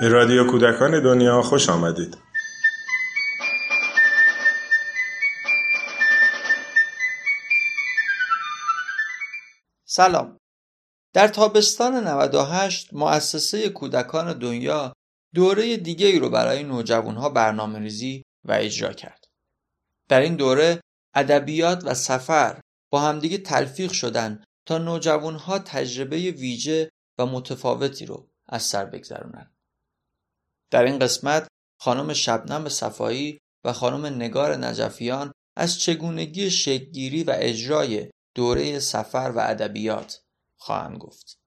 به رادیو کودکان دنیا خوش آمدید. سلام. در تابستان 98 مؤسسه کودکان دنیا دوره دیگه ای رو برای نوجوانها برنامه ریزی و اجرا کرد. در این دوره ادبیات و سفر با همدیگه تلفیق شدن تا نوجوانها تجربه ویژه و متفاوتی رو از سر بگذرونن. در این قسمت خانم شبنم صفایی و خانم نگار نجفیان از چگونگی شکلگیری و اجرای دوره سفر و ادبیات خواهند گفت.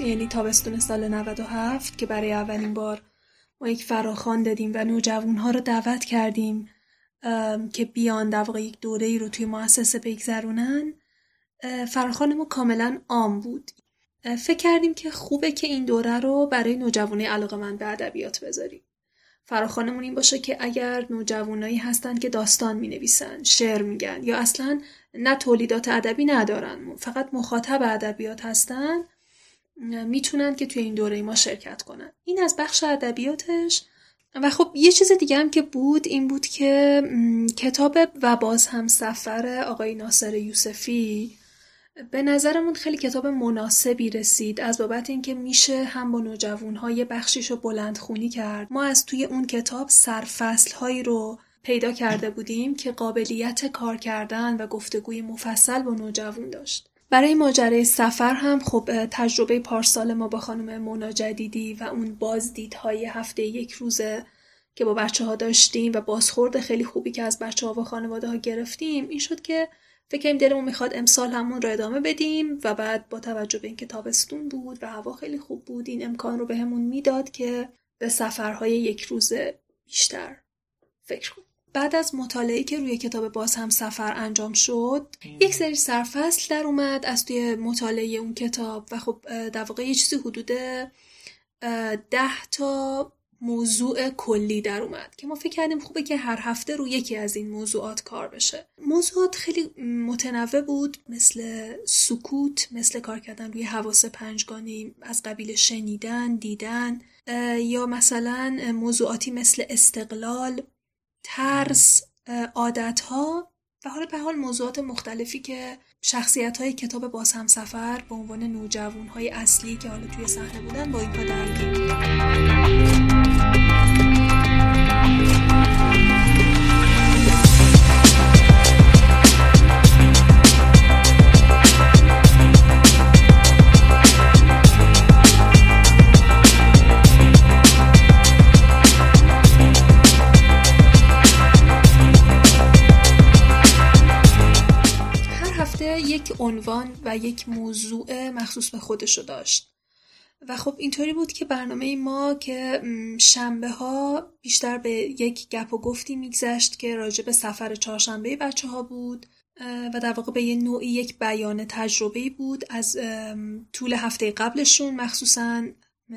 یعنی تابستون سال 97 که برای اولین بار ما یک فراخان دادیم و نوجوان ها رو دعوت کردیم که بیان در واقع یک دوره ای رو توی مؤسسه بگذرونن. فراخان ما کاملا عام بود. فکر کردیم که خوبه که این دوره رو برای نوجوانه علاقه من به ادبیات بذاریم. فراخانمون این باشه که اگر نوجوانایی هستن که داستان می نویسن شعر میگن یا اصلا نه تولیدات ادبی ندارن فقط مخاطب ادبیات هستن می‌تونن که توی این دوره ما شرکت کنن. این از بخش ادبیاتش. و خب یه چیز دیگه هم که بود این بود که کتاب و باز هم سفر آقای ناصر یوسفی به نظرمون خیلی کتاب مناسبی رسید. از بابت اینکه میشه هم با نوجوان های بخشیش رو بلند خونی کرد. ما از توی اون کتاب سرفصل هایی رو پیدا کرده بودیم که قابلیت کار کردن و گفتگوی مفصل با نوجوان داشت. برای ماجرای سفر هم خب تجربه پارسال ما با خانم مونا جدیدی و اون بازدیدهای هفته یک روزه که با بچه ها داشتیم و بازخورد خیلی خوبی که از بچه ها و خانواده ها گرفتیم این شد که فکر کنیم دلمون می‌خواد امسال همون رو ادامه بدیم و بعد با توجه به اینکه تابستون بود و هوا خیلی خوب بود این امکان رو بهمون به می‌داد که به سفرهای یک روزه بیشتر فکر کنیم. بعد از مطالعه که روی کتاب باز هم سفر انجام شد یک سری سرفصل در اومد از توی مطالعه اون کتاب و خب در واقع یه چیزی حدود ده تا موضوع کلی در اومد که ما فکر کردیم خوبه که هر هفته رو یکی از این موضوعات کار بشه. موضوعات خیلی متنوع بود مثل سکوت مثل کار کردن روی حواس پنجگانی از قبیل شنیدن دیدن یا مثلا موضوعاتی مثل استقلال. ترس عادتها و حالا به حال موضوعات مختلفی که شخصیت های کتاب باز هم سفر به عنوان نوجوان های اصلی که حالا توی صحنه بودن با اینها درگیر عنوان و یک موضوع مخصوص به خودشو داشت. و خب اینطوری بود که برنامه ما که شنبه ها بیشتر به یک گپ و گفتی میگذشت که راجع به سفر چهارشنبه بچه ها بود و در واقع به یه نوعی یک بیان تجربه بود از طول هفته قبلشون مخصوصا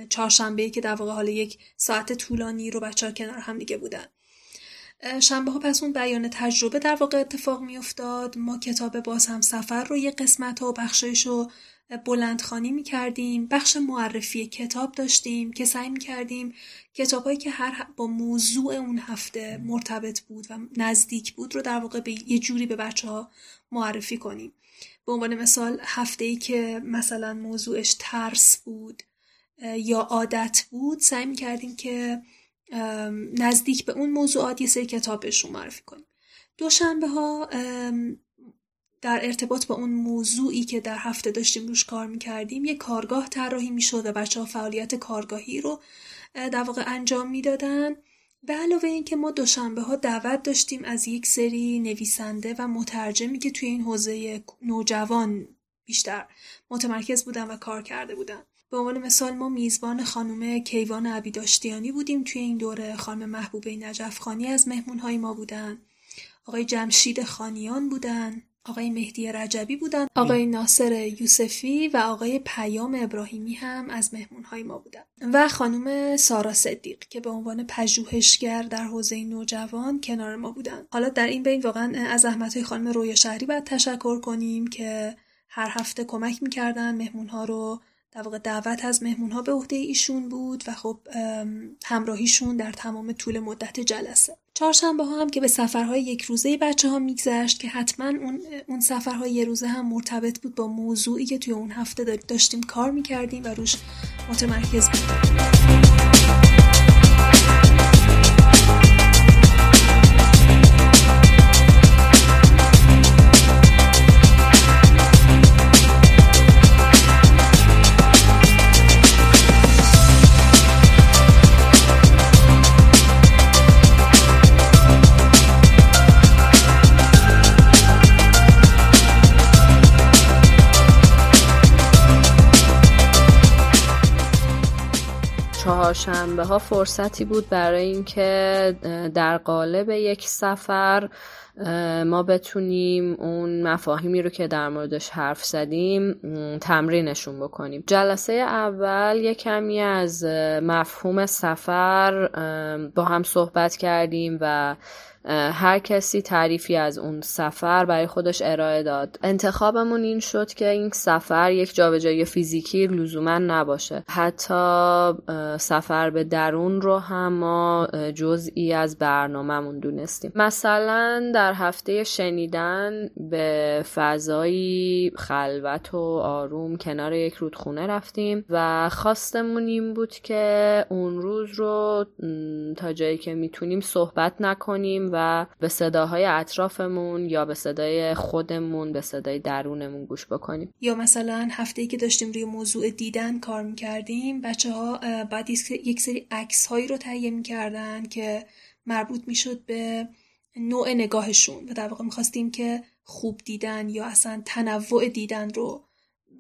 چهارشنبه که در واقع حالا یک ساعت طولانی رو بچه ها کنار هم دیگه بودن. شنبه ها پس اون بیان تجربه در واقع اتفاق می افتاد ما کتاب باز هم سفر رو یه قسمت و بخشایش رو بلندخانی می کردیم بخش معرفی کتاب داشتیم که سعی می کردیم کتاب هایی که هر با موضوع اون هفته مرتبط بود و نزدیک بود رو در واقع به یه جوری به بچه ها معرفی کنیم. به عنوان مثال هفته ای که مثلا موضوعش ترس بود یا عادت بود سعی می کردیم که نزدیک به اون موضوعات یه سری کتاب بهشون معرفی کنیم. دوشنبه ها در ارتباط با اون موضوعی که در هفته داشتیم روش کار می‌کردیم یه کارگاه طراحی می‌شد و بچه فعالیت کارگاهی رو در واقع انجام می‌دادن. به علاوه اینکه ما دوشنبه ها دعوت داشتیم از یک سری نویسنده و مترجمی که توی این حوزه نوجوان بیشتر متمرکز بودن و کار کرده بودن. به عنوان مثال ما میزبان خانم کیوان داشتیانی بودیم توی این دوره. خانم محبوبه نجف خانی از مهمون های ما بودن. آقای جمشید خانیان بودن. آقای مهدی رجبی بودن. آقای ناصر یوسفی و آقای پیام ابراهیمی هم از مهمونهای ما بودن. و خانم سارا صدیق که به عنوان پژوهشگر در حوزه نوجوان کنار ما بودن. حالا در این بین واقعا از زحمتهای خانم رویا شهری باید تشکر کنیم که هر هفته کمک می‌کردن مهمونها رو در واقع دعوت از مهمون ها به عهده ایشون بود و خب همراهیشون در تمام طول مدت جلسه. چهارشنبه ها هم که به سفرهای یک روزه بچه ها میگذشت که حتما اون, اون سفرهای یه روزه هم مرتبط بود با موضوعی که توی اون هفته داشتیم کار می‌کردیم و روش متمرکز بودیم چهارشنبه ها فرصتی بود برای اینکه در قالب یک سفر ما بتونیم اون مفاهیمی رو که در موردش حرف زدیم تمرینشون بکنیم. جلسه اول یه کمی از مفهوم سفر با هم صحبت کردیم و هر کسی تعریفی از اون سفر برای خودش ارائه داد. انتخابمون این شد که این سفر یک جابجایی فیزیکی لزوما نباشه. حتی سفر به درون رو هم ما جزئی از برنامهمون دونستیم. مثلا در هفته شنیدن به فضایی خلوت و آروم کنار یک رودخونه رفتیم و خواستمون این بود که اون روز رو تا جایی که می‌تونیم صحبت نکنیم و به صداهای اطرافمون یا به صدای خودمون به صدای درونمون گوش بکنیم. یا مثلا هفته ای که داشتیم روی موضوع دیدن کار می‌کردیم بچه ها بعد یک سری عکس هایی رو تهیه می‌کردن که مربوط می‌شد به نوع نگاهشون و در واقع می‌خواستیم که خوب دیدن یا اصلا تنوع دیدن رو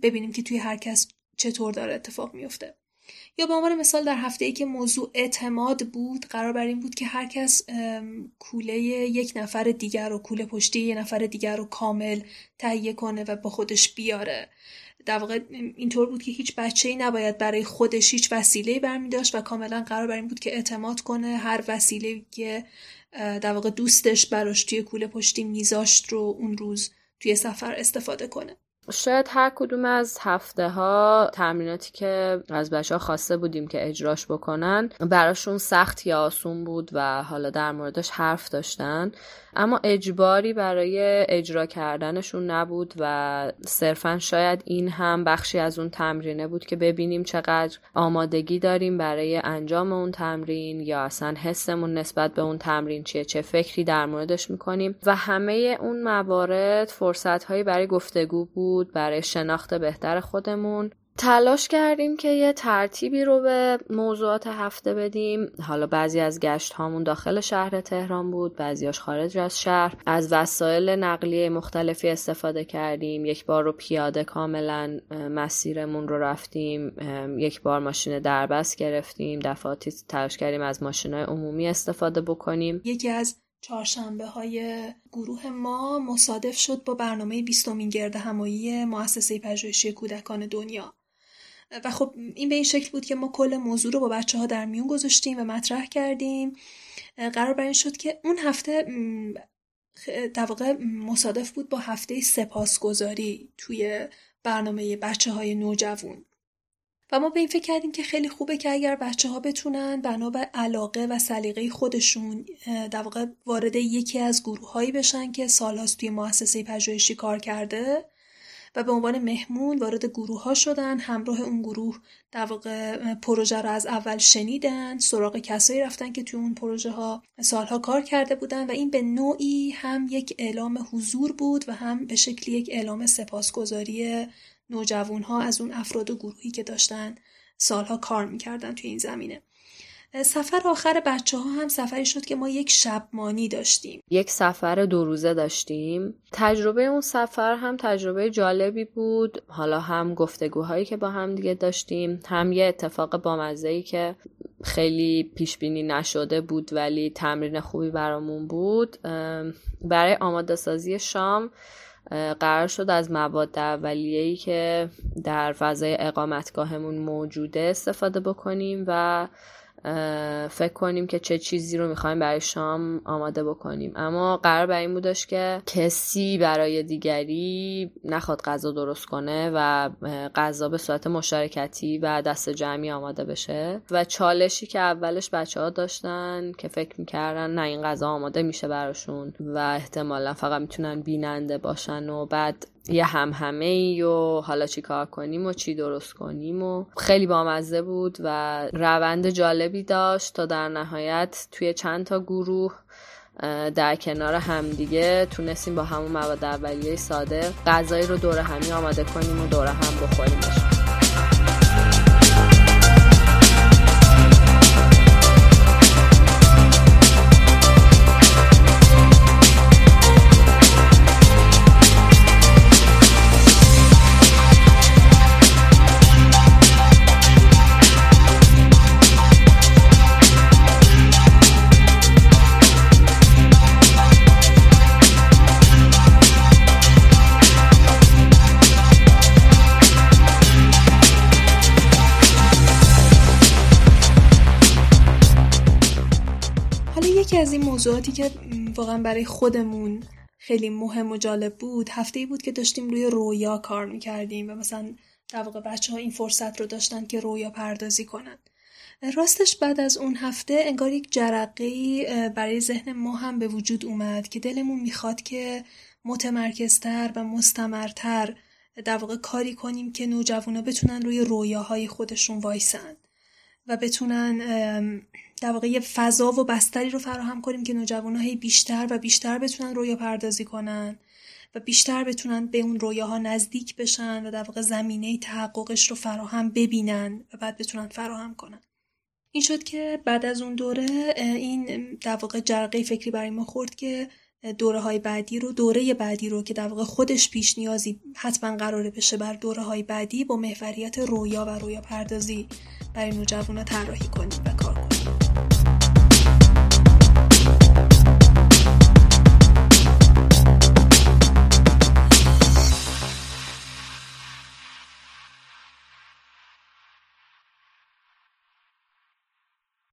ببینیم که توی هر کس چطور داره اتفاق میفته یا به عنوان مثال در هفته ای که موضوع اعتماد بود قرار بر این بود که هر کس کوله یک نفر دیگر رو کوله پشتی یک نفر دیگر رو کامل تهیه کنه و با خودش بیاره. در واقع اینطور بود که هیچ بچه ای نباید برای خودش هیچ وسیله برمی داشت و کاملا قرار بر این بود که اعتماد کنه. هر وسیله که در واقع دوستش براش توی کوله پشتی میذاشت رو اون روز توی سفر استفاده کنه. شاید هر کدوم از هفته ها تمریناتی که از بچه ها خواسته بودیم که اجراش بکنن براشون سخت یا آسون بود و حالا در موردش حرف داشتن. اما اجباری برای اجرا کردنشون نبود و صرفا شاید این هم بخشی از اون تمرینه بود که ببینیم چقدر آمادگی داریم برای انجام اون تمرین یا اصلا حسمون نسبت به اون تمرین چیه چه فکری در موردش می‌کنیم. و همه اون موارد فرصت برای گفتگو بود. برای شناخت بهتر خودمون. تلاش کردیم که یه ترتیبی رو به موضوعات هفته بدیم. حالا بعضی از گشت هامون داخل شهر تهران بود بعضیاش خارج از شهر. از وسایل نقلیه مختلفی استفاده کردیم. یک بار رو پیاده کاملا مسیرمون رو رفتیم. یک بار ماشین دربست گرفتیم. دفعاتی تلاش کردیم از ماشین عمومی استفاده بکنیم. یکی از چهارشنبه های گروه ما مصادف شد با برنامه بیستمین گرد همایی مؤسسه پژوهشی کودکان دنیا. و خب این به این شکل بود که ما کل موضوع رو با بچه ها در میون گذاشتیم و مطرح کردیم. قرار بر این شد که اون هفته در واقع مصادف بود با هفته سپاسگزاری توی برنامه بچه های نوجوان. و ما به این فکر کردیم که خیلی خوبه که اگر بچه ها بتونن بنا به علاقه و سلیقه خودشون در واقع وارد یکی از گروه هایی بشن که سالهاست توی مؤسسه پژوهشی کار کرده و به عنوان مهمون وارد گروه ها شدن همراه اون گروه در واقع پروژه رو از اول شنیدن سراغ کسایی رفتن که توی اون پروژه ها سالها کار کرده بودن و این به نوعی هم یک اعلام حضور بود و هم به شکلی یک اعلام سپاسگزاری نوجوان ها از اون افراد و گروهی که داشتن سالها کار می‌کردن توی این زمینه. سفر آخر بچه ها هم سفری شد که ما یک شبمانی داشتیم. یک سفر دو روزه داشتیم. تجربه اون سفر هم تجربه جالبی بود. حالا هم گفتگوهایی که با هم دیگه داشتیم هم یه اتفاق بامزه که خیلی پیش بینی نشده بود ولی تمرین خوبی برامون بود. برای آماده سازی شام قرار شد از مواد اولیه‌ای که در فضای اقامتگاهمون موجوده استفاده بکنیم و فکر کنیم که چه چیزی رو می‌خوایم برای شام آماده بکنیم. اما قرار بر این بودش که کسی برای دیگری نخواد غذا درست کنه و غذا به صورت مشارکتی و دست جمعی آماده بشه. و چالشی که اولش بچه ها داشتن که فکر می‌کردن نه این غذا آماده میشه براشون و احتمالا فقط می‌تونن بیننده باشن و بعد یه هم همه ای و حالا چی کار کنیم و چی درست کنیم و خیلی بامزه بود و روند جالبی داشت تا در نهایت توی چند تا گروه در کنار همدیگه تونستیم با همون مواد اولیه ساده غذایی رو دور همی آماده کنیم و دور هم بخوریم. موضوعاتی که واقعا برای خودمون خیلی مهم و جالب بود هفته ای بود که داشتیم روی رویا کار می‌کردیم و مثلا در واقع بچه ها این فرصت رو داشتن که رویا پردازی کنن. راستش بعد از اون هفته انگار یک جرقه برای ذهن ما هم به وجود اومد که دلمون می‌خواد که متمرکزتر و مستمرتر در واقع کاری کنیم که نوجوانا بتونن روی رویاهای خودشون وایسن. و بتونن در واقع یه فضا و بستری رو فراهم کنیم که نوجوانها بیشتر و بیشتر بتونن رویا پردازی کنن و بیشتر بتونن به اون رویاها نزدیک بشن و در واقع زمینه تحققش رو فراهم ببینن و بعد بتونن فراهم کنن. این شد که بعد از اون دوره این در واقع جرقه فکری برای ما خورد که دوره های بعدی رو دوره بعدی رو که در واقع خودش پیش نیازی حتما قراره بشه بر دوره های بعدی با محوریت رویا و رویا پردازی برای نوجوان طراحی کنیم و کار